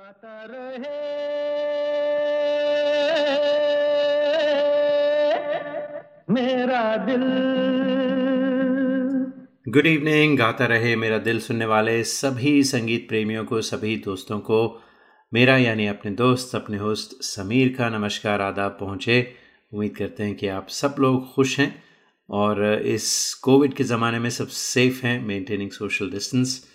गाता रहे। मेरा दिल। गुड इवनिंग गाता रहे, मेरा दिल सुनने वाले सभी संगीत प्रेमियों को, सभी दोस्तों को। मेरा यानी अपने दोस्त, अपने होस्ट समीर का नमस्कार, आदाब पहुँचे। उम्मीद करते हैं कि आप सब लोग खुश हैं और इस कोविड के ज़माने में सब सेफ़ हैं, मेंटेनिंग सोशल डिस्टेंस।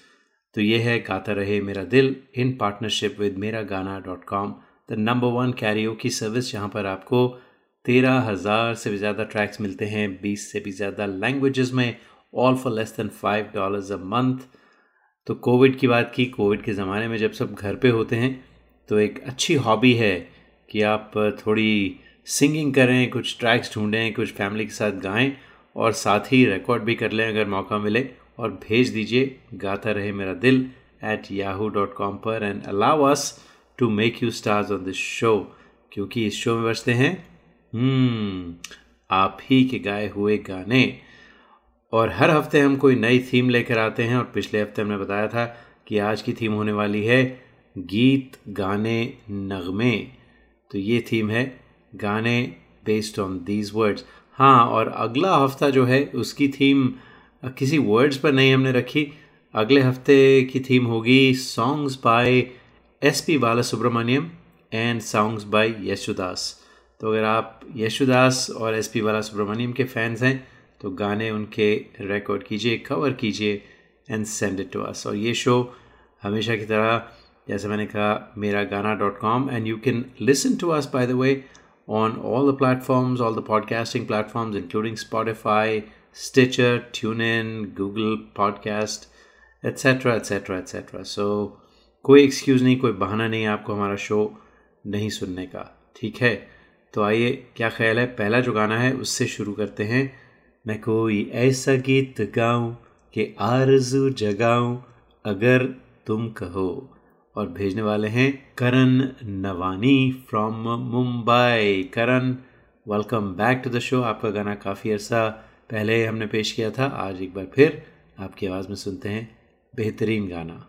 तो ये है गाता रहे मेरा दिल इन partnership with Mera Gana dot com the number one karaoke की सर्विस जहाँ पर आपको तेरह हज़ार से भी ज़्यादा ट्रैक्स मिलते हैं, बीस से भी ज़्यादा लैंग्वेजेस में all for less than five dollars a month तो कोविड की बात की कोविड के ज़माने में जब सब घर पे होते हैं तो एक अच्छी हॉबी है कि आप थोड़ी सिंगिंग करें, कुछ ट्रैक्स ढूंढें, कुछ फैमिली के साथ गाएँ और साथ ही रिकॉर्ड भी कर लें अगर मौका मिले। और भेज दीजिए Gaata Rahe Mera Dil at Yahoo dot com पर and allow us to make you stars on this show क्योंकि इस शो में बचते हैं hmm, आप ही के गाए हुए गाने। और हर हफ़्ते हम कोई नई थीम लेकर आते हैं और पिछले हफ़्ते हमने बताया था कि आज की थीम होने वाली है गीत गाने नगमे। तो ये थीम है गाने बेस्ड ऑन दीज वर्ड्स हाँ और अगला हफ़्ता जो है उसकी थीम किसी वर्ड्स पर नहीं हमने रखी। अगले हफ़्ते की थीम होगी songs by S P Bala Subrahmanyam and songs by Yesudas. तो अगर आप यशुदास और एस पी बाला सुब्रमण्यम के फैंस हैं तो गाने उनके रिकॉर्ड कीजिए कवर कीजिए and send it to us और ये शो हमेशा की तरह, जैसे मैंने कहा Mera Gana dot com and you can listen to us by the way on all the platforms all the podcasting platforms including Spotify Stitcher, TuneIn, Google Podcast, etc. etc. etc. So कोई excuse नहीं कोई बहाना नहीं आपको हमारा show नहीं सुनने का ठीक है तो आइए क्या ख्याल है पहला जो गाना है उससे शुरू करते हैं मैं कोई ऐसा गीत गाऊं कि आरज़ू जगाऊं अगर तुम कहो और भेजने वाले हैं Karan Nawani from Mumbai Karan welcome back to the show आपका गाना काफ़ी अर्सा पहले हमने पेश किया था, आज एक बार फिर आपकी आवाज़ में सुनते हैं बेहतरीन गाना।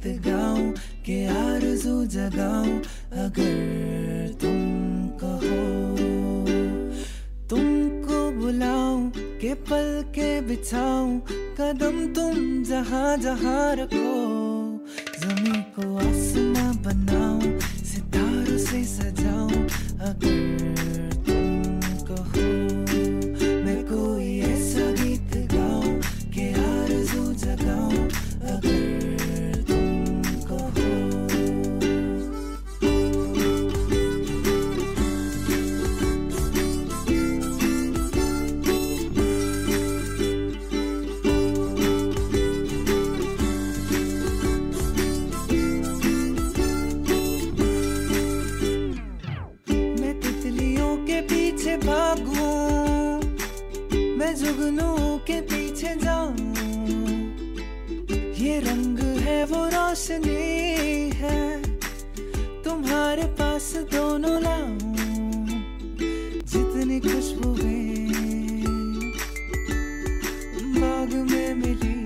गीत गाऊं के आरज़ू जगाऊं अगर तुम कहो। तुमको बुलाऊं के पल के बिछाऊं, कदम तुम जहाँ जहाँ रखो। जमी को आसमां बनाऊँ, सितारों से सजाऊं अगर मछली है। तुम्हारे पास दोनों लाऊं, जितनी खुशबुएँ बाग में मिली।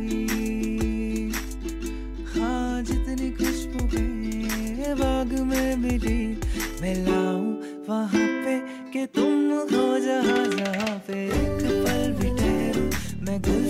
हाँ जितनी खुशबुएँ बाग में मिली। मैं लाऊं वहाँ पे कि तुम हो जहाँ, जहाँ पे एक पल भी ठहरो मैं गुल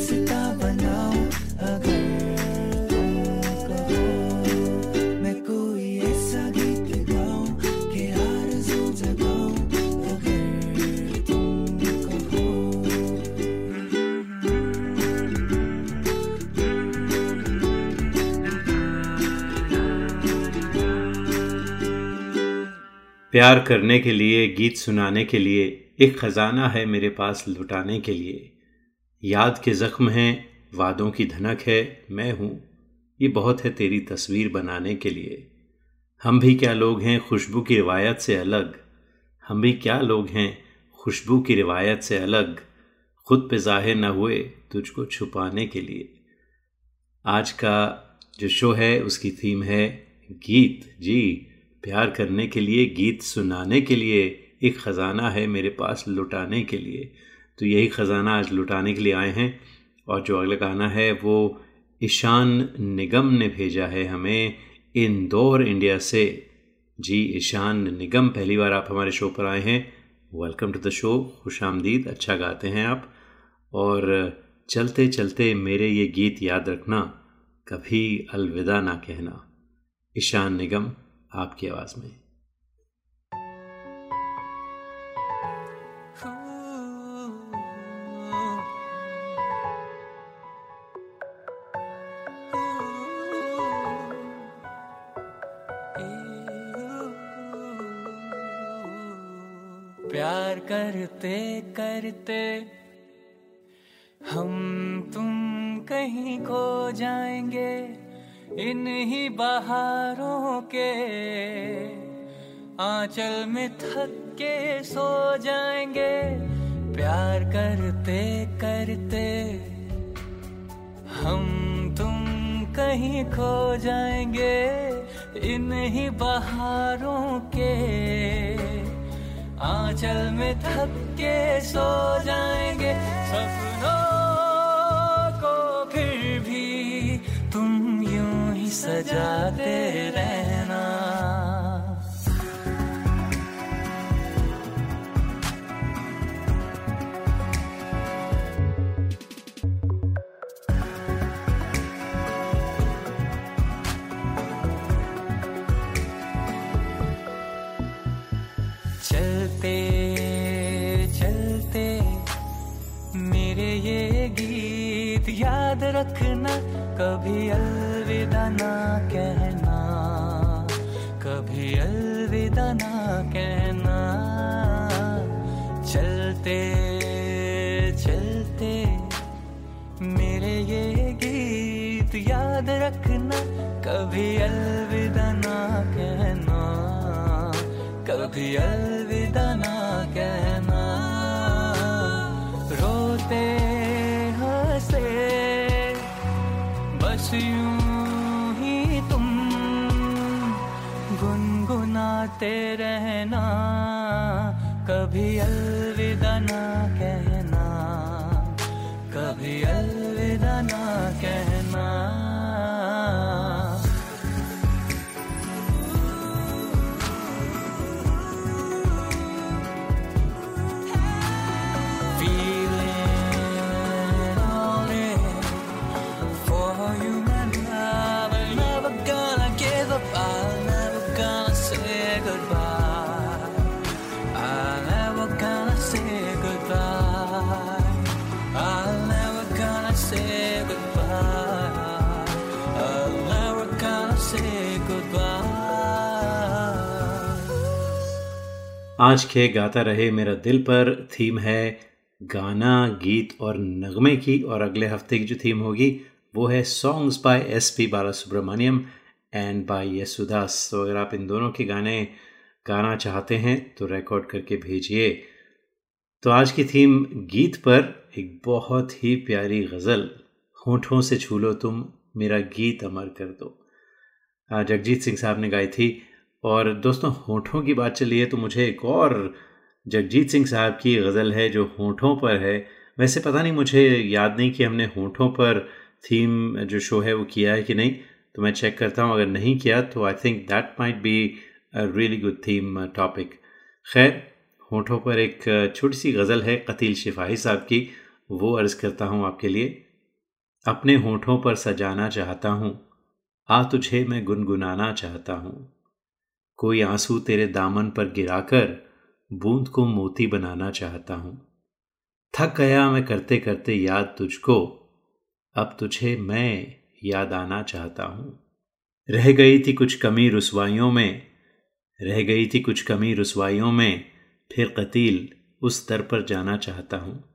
प्यार करने के लिए, गीत सुनाने के लिए, एक ख़जाना है मेरे पास लुटाने के लिए। याद के ज़ख्म हैं, वादों की धनक है, मैं हूँ। ये बहुत है तेरी तस्वीर बनाने के लिए। हम भी क्या लोग हैं, खुशबू की रिवायत से अलग। हम भी क्या लोग हैं, खुशबू की रिवायत से अलग। खुद पे ज़ाहिर न हुए, तुझको छुपाने के लिए। आज का जो शो है, उसकी थीम है गीत। जी प्यार करने के लिए, गीत सुनाने के लिए, एक ख़जाना है मेरे पास लुटाने के लिए। तो यही ख़जाना आज लुटाने के लिए आए हैं। और जो अगला गाना है, वो ईशान निगम ने भेजा है हमें इंदौर, इंडिया से। जी, ईशान निगम, पहली बार आप हमारे शो पर आए हैं। वेलकम टू द शो खुश आमदीद अच्छा गाते हैं आप। और चलते चलते मेरे ये गीत याद रखना, कभी अलविदा ना कहना। ईशान निगम। आपकी आवाज़ में। प्यार करते करते हम तुम कहीं खो जाएँगे। इन ही बहारों के आंचल में थक के सो जाएँगे। प्यार करते करते हम तुम कहीं खो जाएँगे। इन ही बहारों के आंचल में थक के सो जाएँगे। सपनों सजाते रहना। चलते चलते मेरे ये गीत याद रखना कभी अलविदा ना कहना, कभी अलविदा ना कहना। चलते चलते, मेरे ये गीत याद रखना। कभी अलविदा ना कहना, कभी अलविदा ना कहना। रोते हंसे बस यूँ गुनगुनाते रहना कभी अलविदा ना आज के गाता रहे मेरा दिल पर थीम है गाना, गीत और नगमे की और अगले हफ़्ते की जो थीम होगी, वो है songs by S P Bala Subrahmanyam and by Yesudas तो अगर आप इन दोनों के गाने गाना चाहते हैं तो रिकॉर्ड करके भेजिए। तो आज की थीम गीत पर एक बहुत ही प्यारी गज़ल, होठों से छू लो तुम, मेरा गीत अमर कर दो। जगजीत सिंह साहब ने गाई थी और दोस्तों, होठों की बात चली है तो मुझे एक और जगजीत सिंह साहब की गज़ल है जो होठों पर है। वैसे पता नहीं, मुझे याद नहीं कि हमने होठों पर थीम जो शो है वो किया है कि नहीं। तो मैं चेक करता हूँ, अगर नहीं किया तो I think that might be a really good theme topic खैर, होठों पर एक छोटी सी गज़ल है कतील शिफाही साहब की। वो अर्ज़ करता हूँ आपके लिए। अपने होठों पर सजाना चाहता हूँ, आ तुझे मैं गुनगुनाना चाहता हूँ। कोई आँसू तेरे दामन पर गिराकर बूंद को मोती बनाना चाहता हूँ। थक गया मैं करते करते याद तुझको, अब तुझे मैं याद आना चाहता हूँ। रह गई थी कुछ कमी रसवाइयों में, रह गई थी कुछ कमी रसवाइयों में, फिर कतील उस दर पर जाना चाहता हूँ।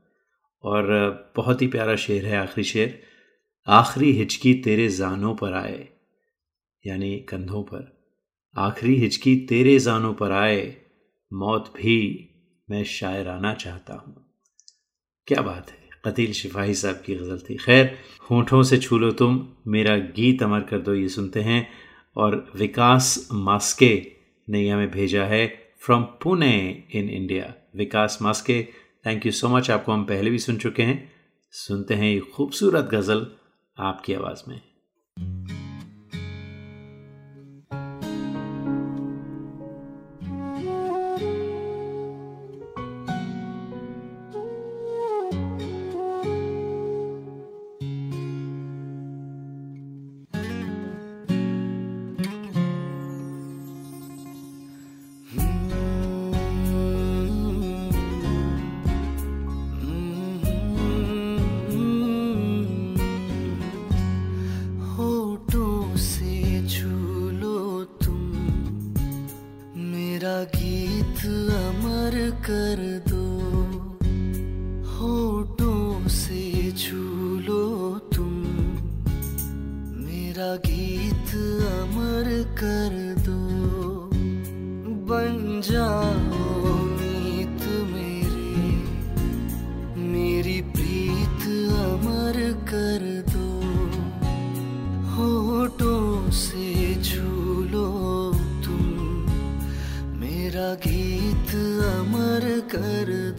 और बहुत ही प्यारा शेर है आखिरी शेर, आखिरी हिचकी तेरे जानों पर आए, यानी कंधों पर। आखिरी हिचकी तेरे जानों पर आए, मौत भी मैं शायराना चाहता हूँ। क्या बात है, कतील शिफाही साहब की गज़ल थी। खैर, होठों से छू लो तुम, मेरा गीत अमर कर दो, ये सुनते हैं। और विकास मास्के ने यह हमें भेजा है from Pune in India Vikas Maske thank you so much आपको हम पहले भी सुन चुके हैं। सुनते हैं ये खूबसूरत गज़ल आपकी आवाज़ में। कर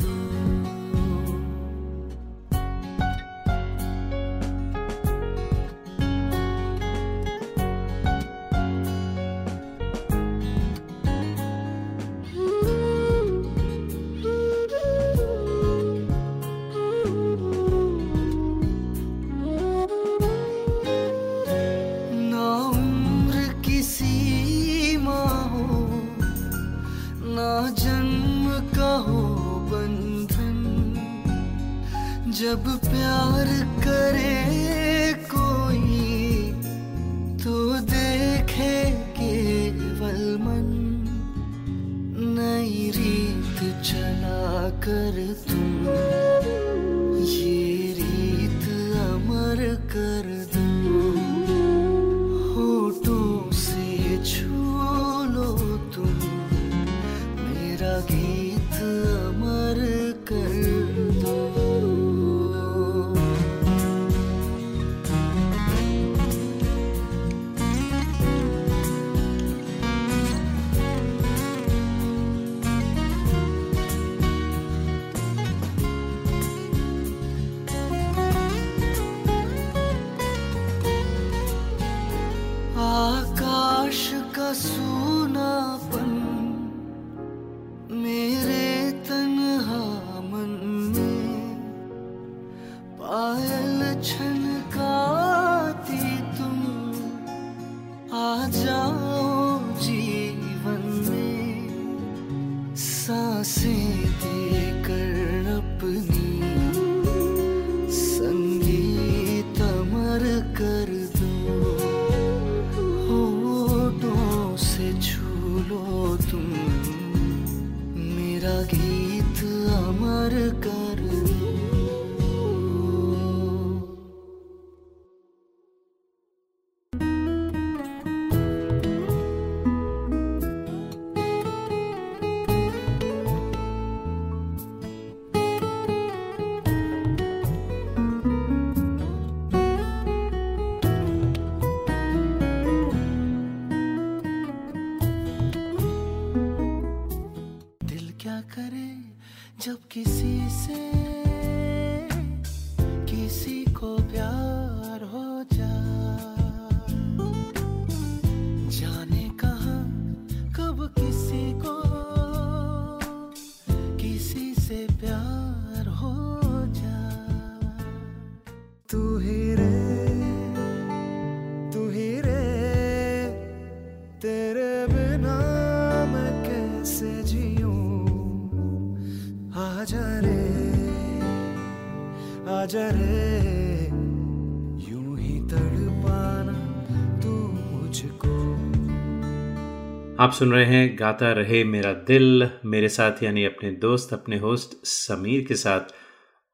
आप सुन रहे हैं गाता रहे मेरा दिल, मेरे साथ यानी अपने दोस्त, अपने होस्ट समीर के साथ।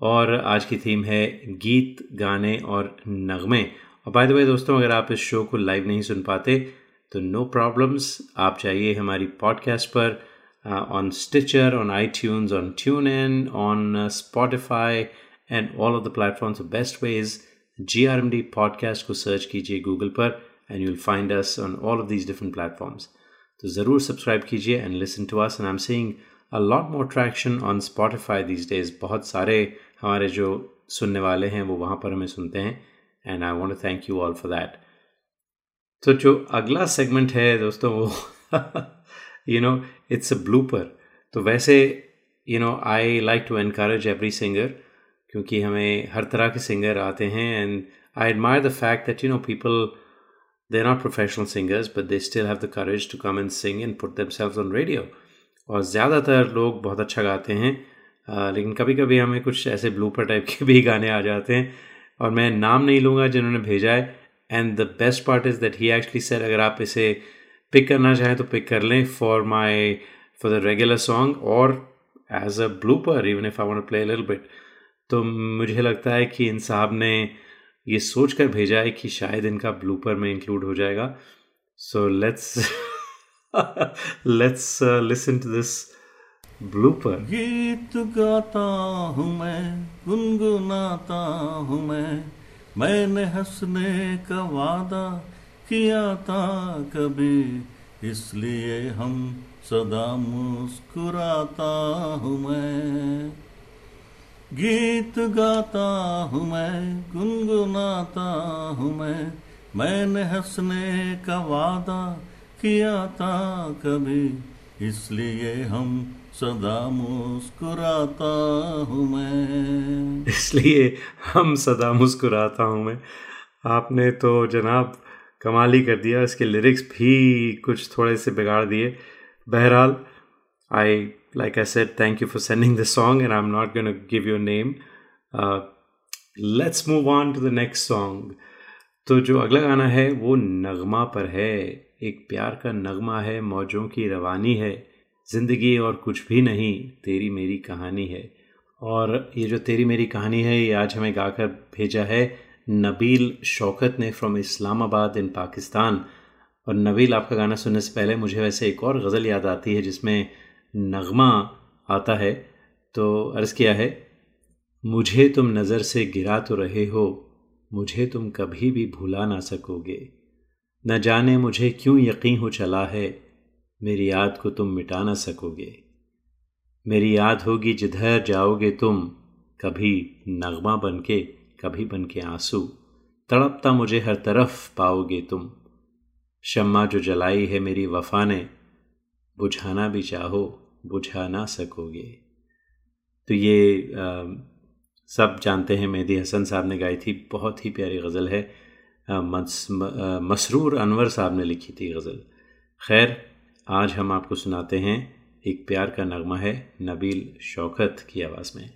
और आज की थीम है गीत, गाने और नगमे। और बाय द वे दोस्तों, अगर आप इस शो को लाइव नहीं सुन पाते तो नो प्रॉब्लम्स आप जाइए हमारी पॉडकास्ट पर on Stitcher on iTunes on TuneIn on Spotify and all of the platforms best way is G R M D podcast को सर्च कीजिए गूगल पर and you'll find us on all of these different platforms तो ज़रूर subscribe कीजिए and listen to us. And I'm seeing a lot more traction on Spotify these days. बहुत सारे हमारे जो सुनने वाले हैं, वो वहाँ पर हमें सुनते हैं। And I want thank you all for that तो जो अगला सेगमेंट है दोस्तों, वो you know it's a blooper तो वैसे you know I like to encourage every singer क्योंकि हमें हर तरह के सिंगर आते हैं। And I admire the fact that you know people not professional singers but they still have the courage to come and sing and put themselves on radio और ज़्यादातर लोग बहुत अच्छा गाते हैं। uh, लेकिन कभी कभी हमें कुछ ऐसे ब्लूपर टाइप के भी गाने आ जाते हैं। और मैं नाम नहीं लूँगा जिन्होंने भेजा है। And the best part is that he actually sir अगर आप इसे पिक करना चाहें तो पिक कर लें for my for the regular song और as a blooper even if I want play little bit तो मुझे लगता है कि इन साहब ने ये सोच कर भेजा है कि शायद इनका ब्लूपर में इंक्लूड हो जाएगा। So let's let's listen to this blooper गीत गाता हूँ मैं, गुनगुनाता हूँ मैं। मैंने हंसने का वादा किया था कभी, इसलिए हम सदा मुस्कुराता हूँ मैं। गीत गाता हूँ मैं, गुनगुनाता हूँ मैं। मैंने हंसने का वादा किया था कभी, इसलिए हम सदा मुस्कुराता हूँ मैं। इसलिए हम सदा मुस्कुराता हूँ मैं। आपने तो जनाब कमाल ही कर दिया, इसके लिरिक्स भी कुछ थोड़े से बिगाड़ दिए। बहरहाल I like I said thank you for sending the song and I am not gonna give your name let's move on to the next song तो जो अगला गाना है, वो नगमा पर है। एक प्यार का नगमा है, मौजों की रवानी है। ज़िंदगी और कुछ भी नहीं, तेरी मेरी कहानी है। और ये जो तेरी मेरी कहानी है, ये आज हमें गाकर भेजा है नबील शौकत ने फ्रॉम इस्लामाबाद इन पाकिस्तान। और नबील, आपका गाना सुनने से पहले मुझे वैसे एक और गज़ल याद आती है, जिसमें नगमा आता है तो अर्ज़ किया है, मुझे तुम नज़र से गिरा तो रहे हो, मुझे तुम कभी भी भुला ना सकोगे। न जाने मुझे क्यों यकीन हो चला है, मेरी याद को तुम मिटा ना सकोगे। मेरी याद होगी जिधर जाओगे तुम, कभी नगमा बन के कभी बन के आँसू। तड़पता मुझे हर तरफ़ पाओगे तुम। शम्मा जो जलाई है मेरी वफा ने, बुझाना भी चाहो बुझा ना सकोगे। तो ये आ, सब जानते हैं मेहदी हसन साहब ने गाई थी बहुत ही प्यारी गज़ल है। मस, मसरूर अनवर साहब ने लिखी थी गज़ल। खैर आज हम आपको सुनाते हैं एक प्यार का नगमा है नबील शौकत की आवाज़ में।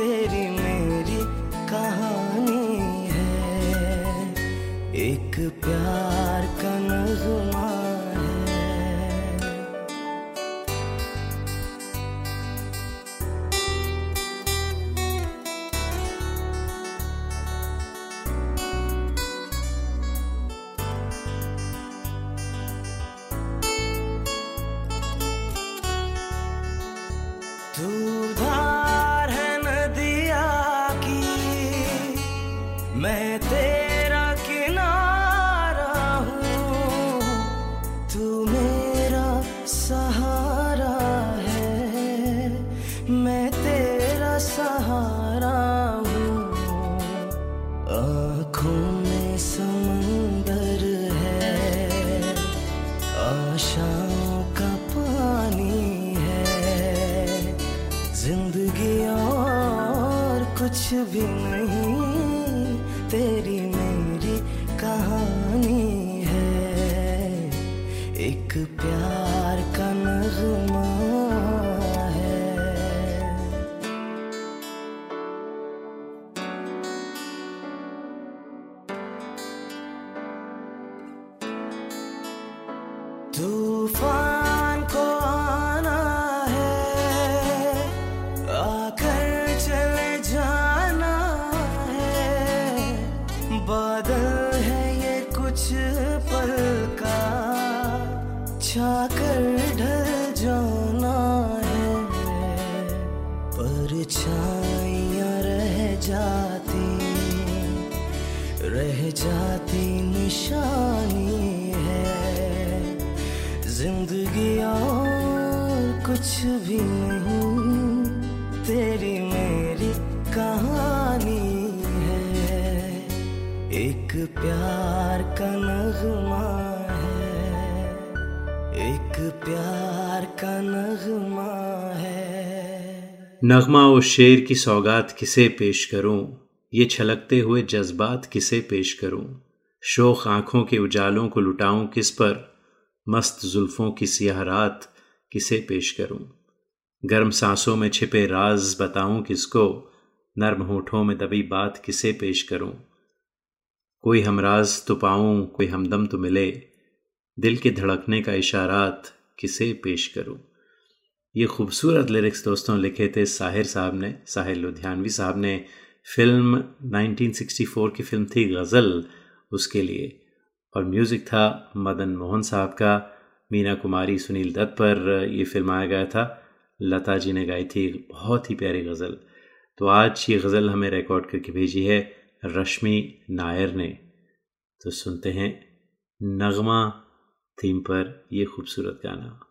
तेरी आशाओं का पानी है। ज़िंदगी और कुछ भी नहीं, तेरी मेरी कहानी है। एक प्यार नगमा उस शेर की सौगात किसे पेश करूँ? ये छलकते हुए जज्बात किसे पेश करूँ? शोख आँखों के उजालों को लुटाऊं किस पर? मस्त जुल्फों की सियाह रात किसे पेश करूँ? गर्म सांसों में छिपे राज बताऊँ किसको? नर्म होठों में दबी बात किसे पेश करूँ? कोई हमराज तो पाऊँ, कोई हमदम तो मिले। दिल के धड़कने का इशारात किसे पेश करूँ? ये खूबसूरत लिरिक्स दोस्तों लिखे थे साहिर साहब ने, साहिर लुधियानवी साहब ने। फ़िल्म 1964 की फ़िल्म थी गज़ल उसके लिए। और म्यूज़िक था मदन मोहन साहब का। मीना कुमारी, सुनील दत्त पर ये फ़िल्म आया गया था। लता जी ने गाई थी बहुत ही प्यारी गज़ल। तो आज ये गज़ल हमें रिकॉर्ड करके भेजी है रश्मि नायर ने। तो सुनते हैं नगमा थीम पर ये खूबसूरत गाना।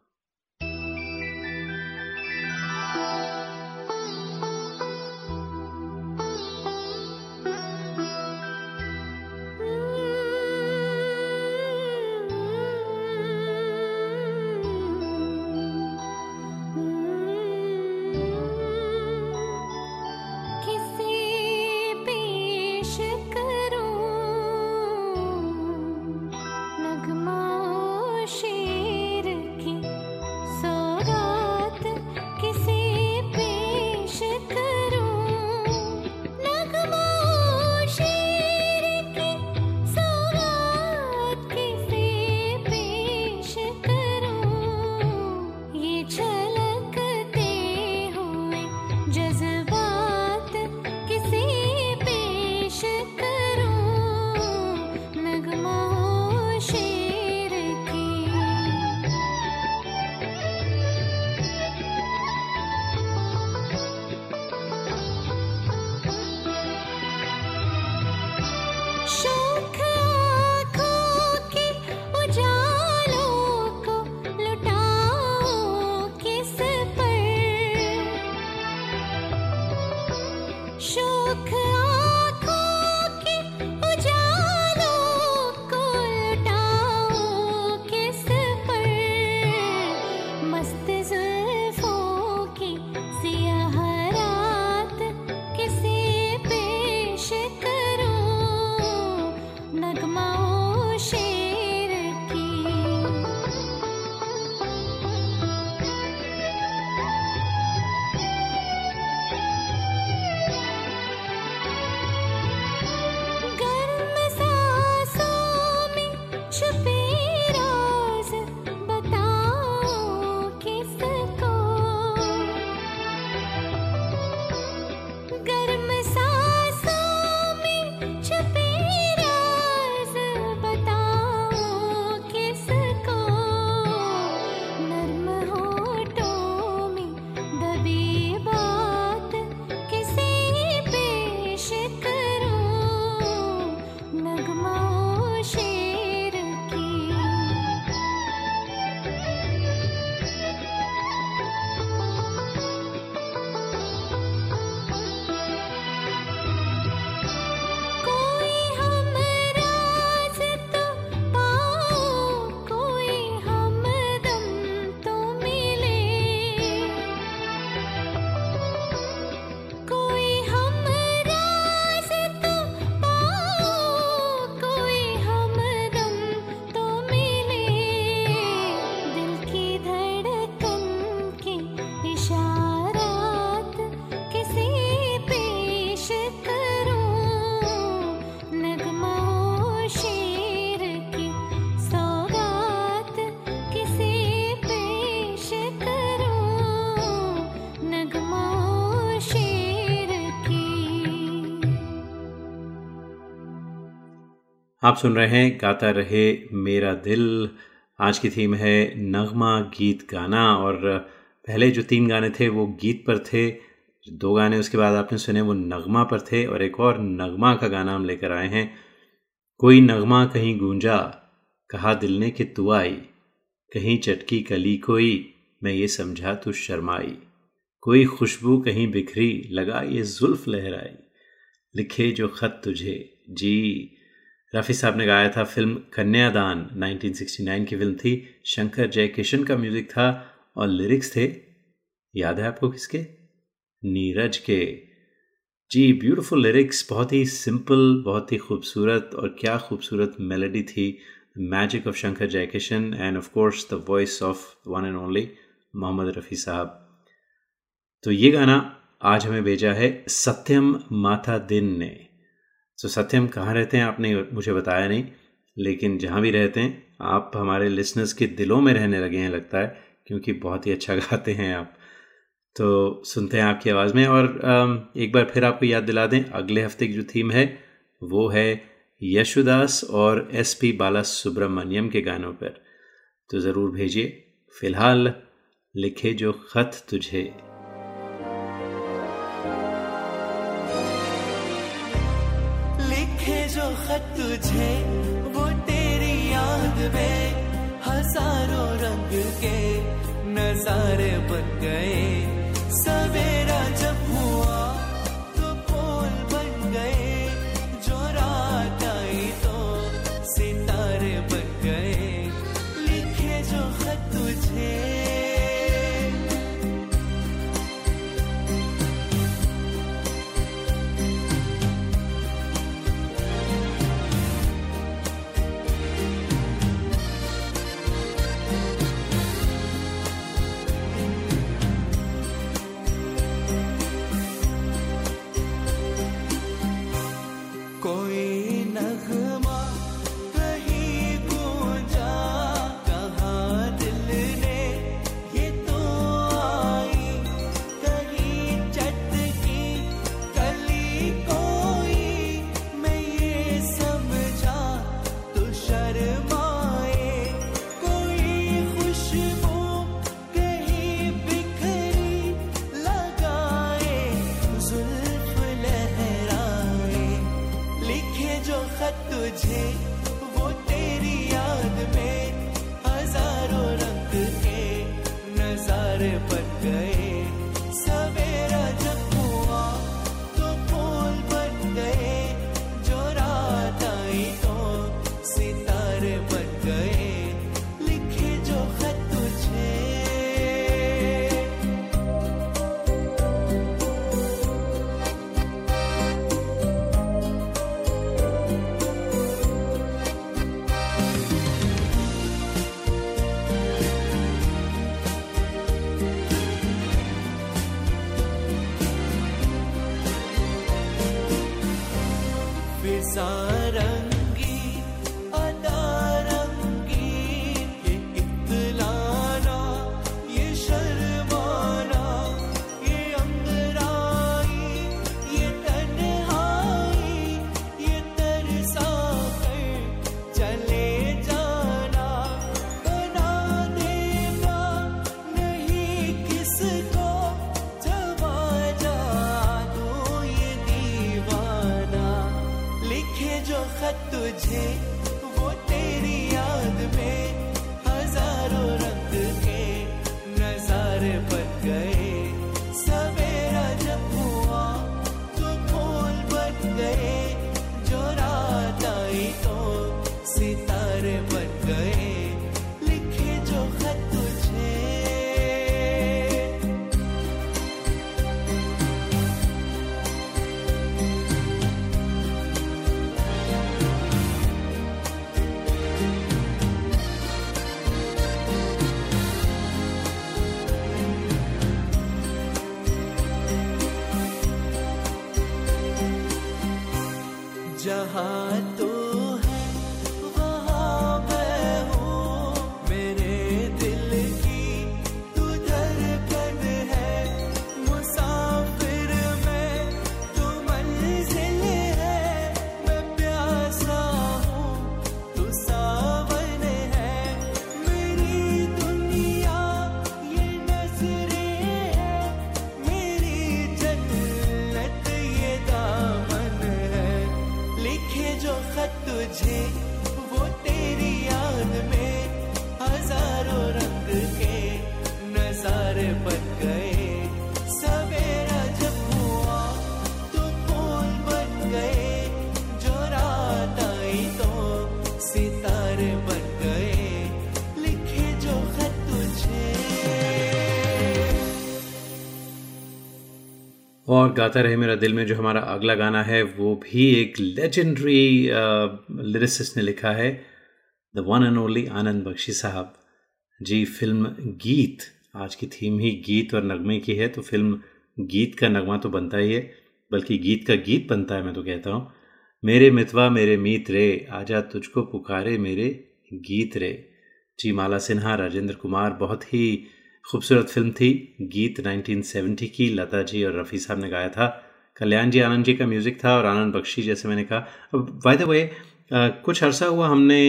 आप सुन रहे हैं गाता रहे मेरा दिल। आज की थीम है नगमा गीत गाना और पहले जो तीन गाने थे वो गीत पर थे। दो गाने उसके बाद आपने सुने, वो नगमा पर थे और एक और नगमा का गाना हम लेकर आए हैं। कोई नगमा कहीं गूंजा, कहा दिल ने कि तू आई। कहीं चटकी कली कोई, मैं ये समझा तू शर्माई। कोई खुशबू कहीं बिखरी, लगा ये जुल्फ लहराई। लिखे जो खत तुझे, जी रफ़ी साहब ने गाया था फ़िल्म कन्यादान 1969 की फ़िल्म थी। शंकर जय किशन का म्यूज़िक था और लिरिक्स थे, याद है आपको किसके? नीरज के। जी, ब्यूटीफुल लिरिक्स, बहुत ही सिंपल, बहुत ही खूबसूरत और क्या खूबसूरत मेलोडी थी। Magic of Shankar Jai Kishan and of course the voice of one and only Mohammed Rafi साहब तो ये गाना आज हमें भेजा है सत्यम माथा दिन ने। तो सत्यम कहाँ रहते हैं? आपने मुझे बताया नहीं। लेकिन जहाँ भी रहते हैं, आप हमारे लिसनर्स के दिलों में रहने लगे हैं, लगता है, क्योंकि बहुत ही अच्छा गाते हैं आप। तो सुनते हैं आपकी आवाज़ में और एक बार फिर आपको याद दिला दें, अगले हफ़्ते की जो थीम है, वो है यशुदास और एस पी बाला सुब्रमण्यम के गानों पर। तो ज़रूर भेजिए। फ़िलहाल लिखे जो ख़त तुझे। खत तुझे वो तेरी याद में हज़ारों रंग के नजारे बन गए। सवेरा जब गाता रहे मेरा दिल में जो हमारा अगला गाना है, वो भी एक लेजेंडरी लिरिसिस्ट ने लिखा है। The one and only Anand Bakshi साहब। जी फ़िल्म गीत, आज की थीम ही गीत और नगमे की है तो फ़िल्म गीत का नगमा तो बनता ही है, बल्कि गीत का गीत बनता है, मैं तो कहता हूँ। मेरे मितवा, मेरे मीत रे, आजा तुझको पुकारे मेरे गीत रे। जी, माला सिन्हा, राजेंद्र कुमार, बहुत ही खूबसूरत फ़िल्म थी, गीत 1970 की, लता जी और रफ़ी साहब ने गाया था। कल्याण जी, आनंद जी का म्यूज़िक था और आनंद बख्शी जैसे मैंने कहा। अब बाय द वे कुछ अरसा हुआ हमने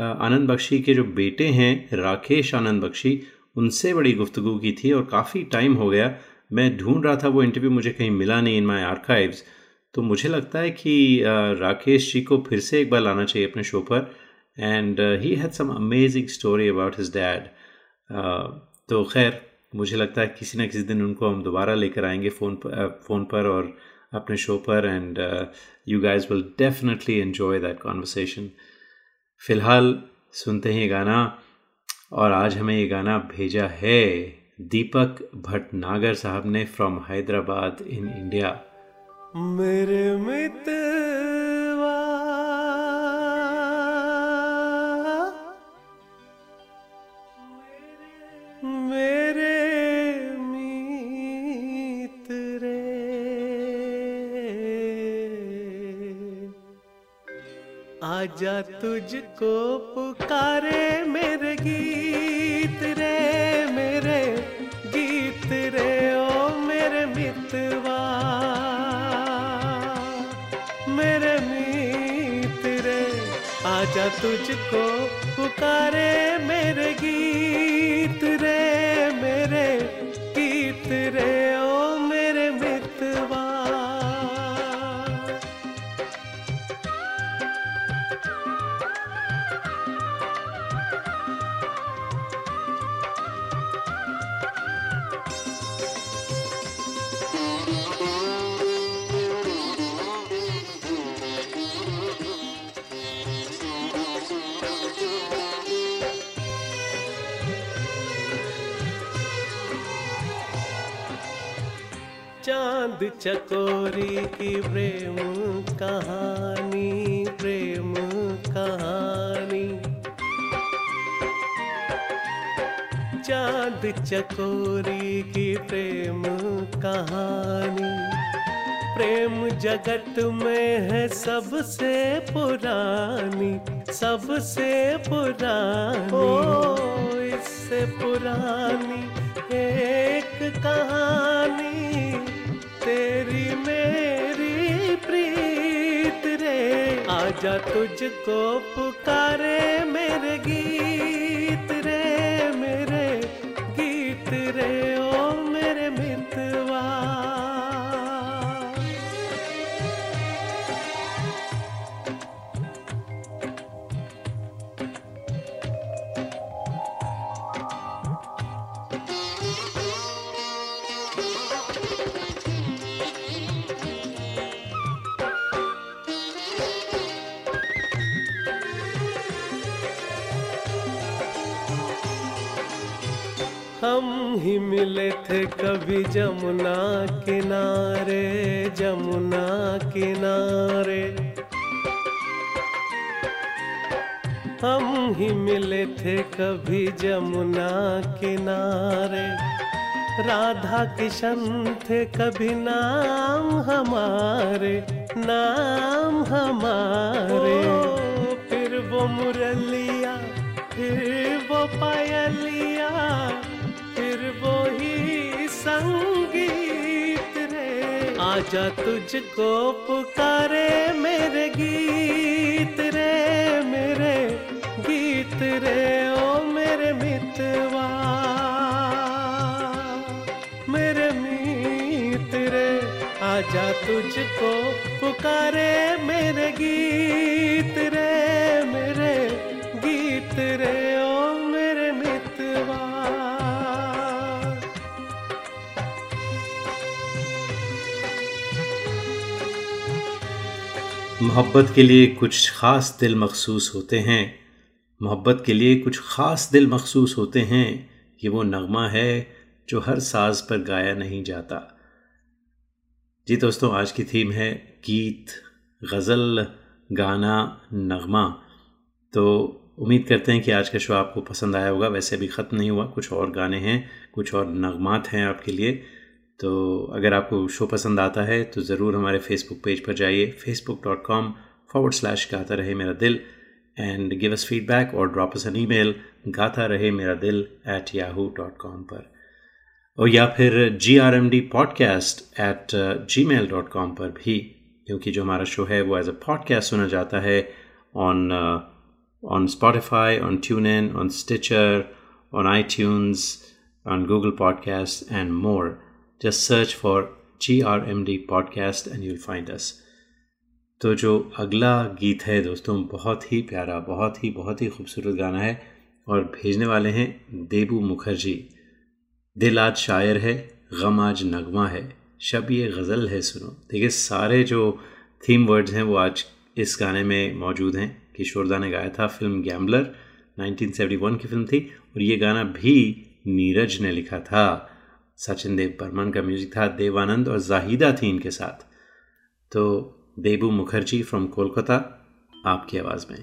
आनंद बख्शी के जो बेटे हैं, राकेश आनंद बख्शी, उनसे बड़ी गुफ्तगू की थी और काफ़ी टाइम हो गया। मैं ढूंढ रहा था, वो इंटरव्यू मुझे कहीं मिला नहीं इन माई आर्काइव्स तो मुझे लगता है कि राकेश जी को फिर से एक बार लाना चाहिए अपने शो पर। And he had some amazing story about his dad तो खैर, मुझे लगता है किसी ना किसी दिन उनको हम दोबारा लेकर आएँगे फ़ोन पर फ़ोन पर और अपने शो पर and you guys will definitely enjoy that conversation फ़िलहाल सुनते हैं गाना और आज हमें ये गाना भेजा है दीपक भटनागर साहब ने फ्रॉम हैदराबाद इन इंडिया मेरे मितवा आजा तुझको पुकारे मेरे गीत रे, मेरे गीत रे, ओ मेरे मितवा। मेरे मित रे, आजा तुझको पुकारे मेरे गीत रे, मेरे गीत रे। चाँद चकोरी की प्रेम कहानी प्रेम कहानी। चाँद चकोरी की प्रेम कहानी। प्रेम जगत में है सबसे पुरानी सबसे पुरानी। ओ। इससे पुरानी एक कहानी। आजा तुझको पुकारे मेरे गीत जमुना किनारे जमुना किनारे। हम ही मिले थे कभी जमुना किनारे। राधा किशन थे कभी नाम हमारे नाम हमारे। फिर वो मुरलिया आजा तुझको पुकारे मेरे गीत रे, मेरे गीत रे, ओ मेरे मितवा। मेरे मित रे, आजा तुझको पुकारे मेरे गीत मोहब्बत के लिए कुछ ख़ास दिल मखसूस होते हैं। मोहब्बत के लिए कुछ ख़ास दिल मखसूस होते हैं। ये वो नगमा है जो हर साज पर गाया नहीं जाता। जी दोस्तों, आज की थीम है गीत, गज़ल, गाना, नगमा। तो उम्मीद करते हैं कि आज का शो आपको पसंद आया होगा। वैसे अभी ख़त्म नहीं हुआ, कुछ और गाने हैं, कुछ और नगमात हैं आपके लिए। तो अगर आपको शो पसंद आता है तो ज़रूर हमारे फेसबुक पेज पर जाइए। Facebook dot com forward slash Gaata Rahe Mera Dil and give us feedback और drop us an email Gaata Rahe Mera दिल एट याहू डॉट कॉम पर। और या फिर G R M D podcast at Gmail dot com पर भी, क्योंकि जो हमारा शो है, वो एज अ पॉडकास्ट सुना जाता है on on Spotify on TuneIn on Stitcher on iTunes on Google podcast and more just search for G R M D podcast and you'll find us तो जो अगला गीत है दोस्तों, बहुत ही प्यारा, बहुत ही बहुत ही खूबसूरत गाना है और भेजने वाले हैं देबू मुखर्जी। दिल आज शायर है, गम आज नगमा है। शब ये गज़ल है, सुनो। देखिए, सारे जो थीम वर्ड्स हैं वो आज इस गाने में मौजूद हैं। किशोरदा ने गाया था फ़िल्म गैम्बलर 1971 की फ़िल्म थी और ये गाना भी नीरज ने लिखा था। सचिन देव बर्मन का म्यूज़िक था, देवानंद और जाहिदा थी इनके साथ। तो देबू मुखर्जी फ्रॉम कोलकाता, आपकी आवाज़ में।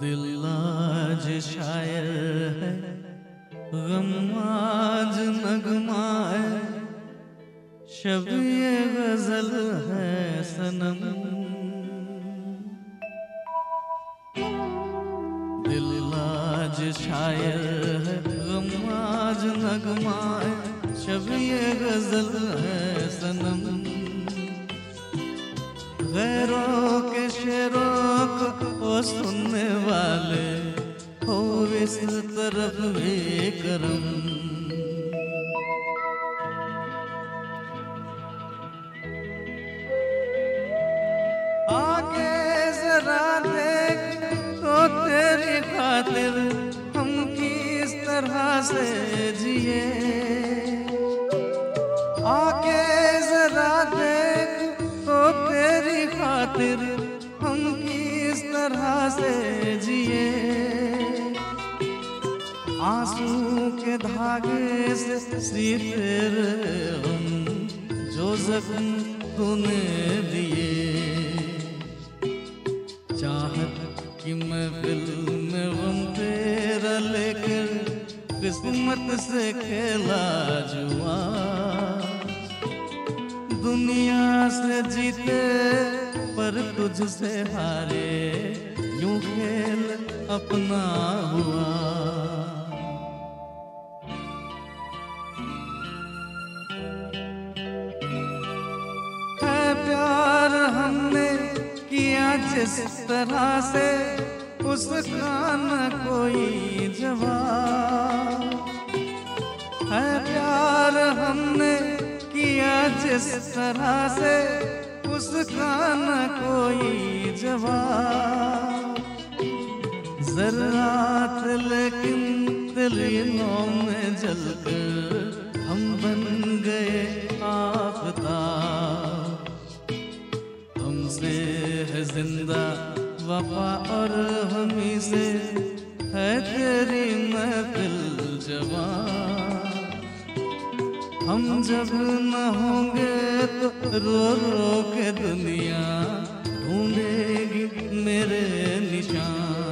दिल शायर है नगमा है शब ये गज़ल है, सनम आज शायर है, गम आज नगमा है ये गज़ल है सनम। गैरों के शेरों को सुनने वाले हो इस तरफ़ भी करम। खातिर हम किस तरह से जिए। आके जरा देख तो तेरी खातिर हम किस तरह से जिए। आँसू के धागे से सीते रहे हम जो जख्म तूने दिए। चाहत कि मैं दिल किस्मत से खेला जुआ। दुनिया से जीते पर तुझसे हारे यूँ खेल अपना हुआ। है प्यार हमने किया जिस तरह से उसका न कोई जवाब। है प्यार हमने किया जिस तरह से उसका न कोई जवाब। जरात लेकिन दिलों में जलकर हम बन गए आफताब हमसे है ज़िंदा वफा और हमी से है तेरी महफिल जवान। हम जब न होंगे तो रो रो के दुनिया ढूंढेगी मेरे निशान।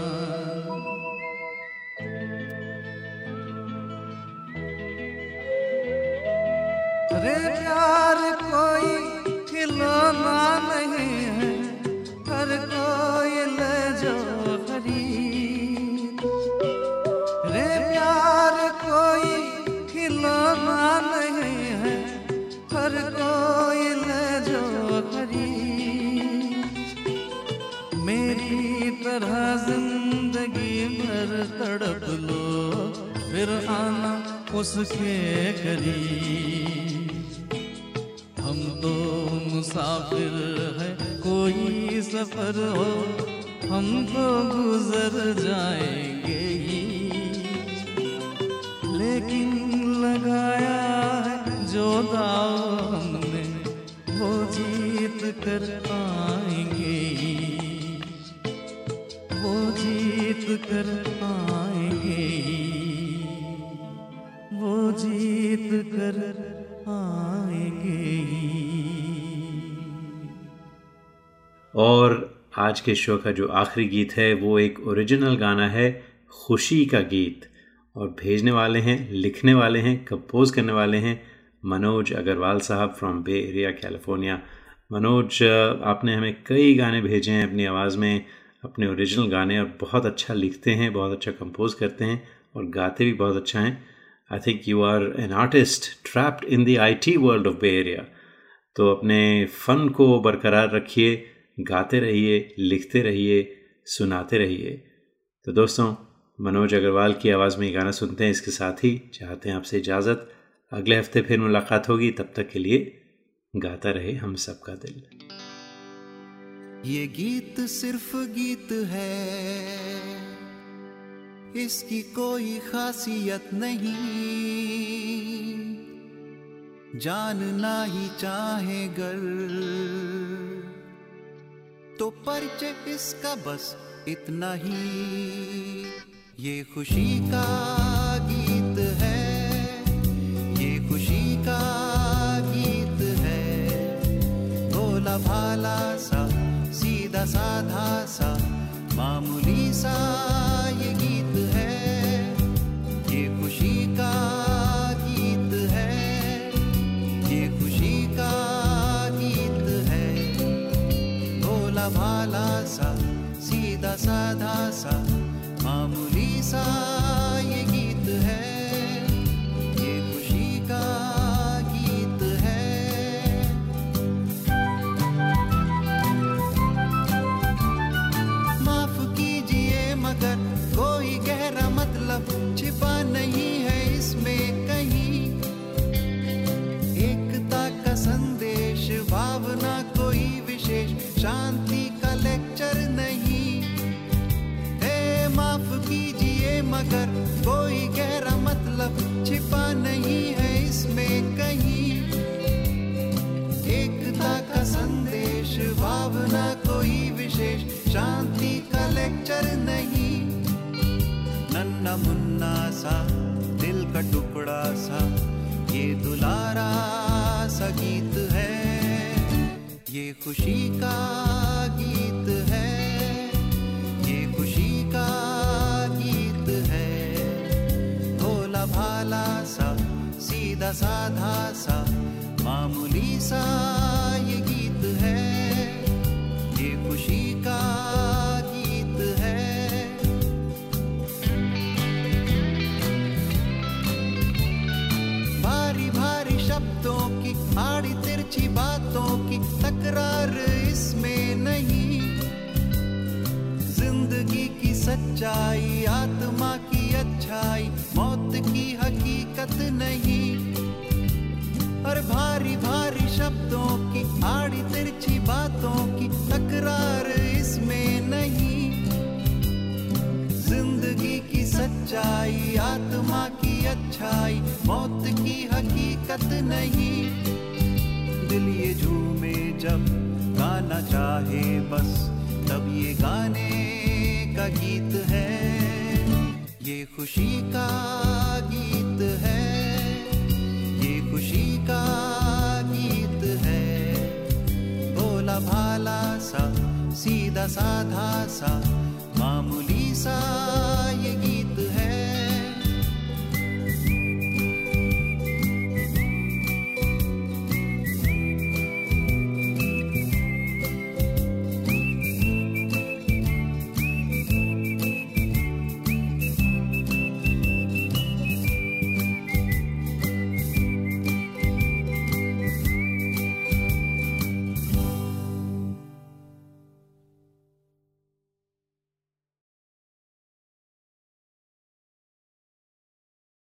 फिर आना उसके करीब। हम तो मुसाफिर है, कोई सफ़र हो, हम तो गुजर जाएँगे ही। लेकिन लगाया है जो दाव हमने, वो जीत कर आएँगे ही। वो जीत कर और आज के शो का जो आखिरी गीत है, वो एक ओरिजिनल गाना है, खुशी का गीत। और भेजने वाले हैं, लिखने वाले हैं कंपोज करने वाले हैं मनोज अग्रवाल साहब from Bay Area California Manoj, आपने हमें कई गाने भेजे हैं अपनी आवाज़ में, अपने ओरिजिनल गाने, और बहुत अच्छा लिखते हैं, बहुत अच्छा कंपोज करते हैं, और गाते भी बहुत अच्छा हैं। I think you are an artist trapped in the I T world of Bay Area तो अपने फ़न को बरकरार रखिए गाते रहिए, लिखते रहिए, सुनाते रहिए। तो दोस्तों, मनोज अग्रवाल की आवाज़ में ये गाना सुनते हैं। इसके साथ ही चाहते हैं आपसे इजाज़त। अगले हफ़्ते फिर मुलाकात होगी। तब तक के लिए गाता रहे हम सबका दिल। ये गीत सिर्फ़ गीत है। इसकी कोई खासियत नहीं। जानना ही चाहे गर तो परिचय इसका बस इतना ही। ये खुशी का गीत है, ये खुशी का गीत है। भोला भाला सा, सीधा साधा सा, मामूली सा भोला सा सीधा साधा सा मामूली सा ये शांति का लेक्चर नहीं। नन्ना मुन्ना सा, दिल का टुकड़ा सा, ये दुलारा सा गीत है। ये खुशी का गीत है। ये खुशी का गीत है। भोला भाला सा, सीधा साधा सा, मामूली सा तिरछी बातों की तकरार इसमें नहीं। ज़िंदगी की सच्चाई, आत्मा की अच्छाई, मौत की हकीकत नहीं। और भारी भारी शब्दों की, आड़ी तिरछी बातों की तकरार इसमें नहीं। ज़िंदगी की सच्चाई, आत्मा की अच्छाई, मौत की हकीकत नहीं। दिल ये झूमे जब गाना चाहे बस। तब ये गाने का गीत है। ये खुशी का गीत है। ये खुशी का गीत है। भोला भाला सा, सीधा साधा सा, मामूली सा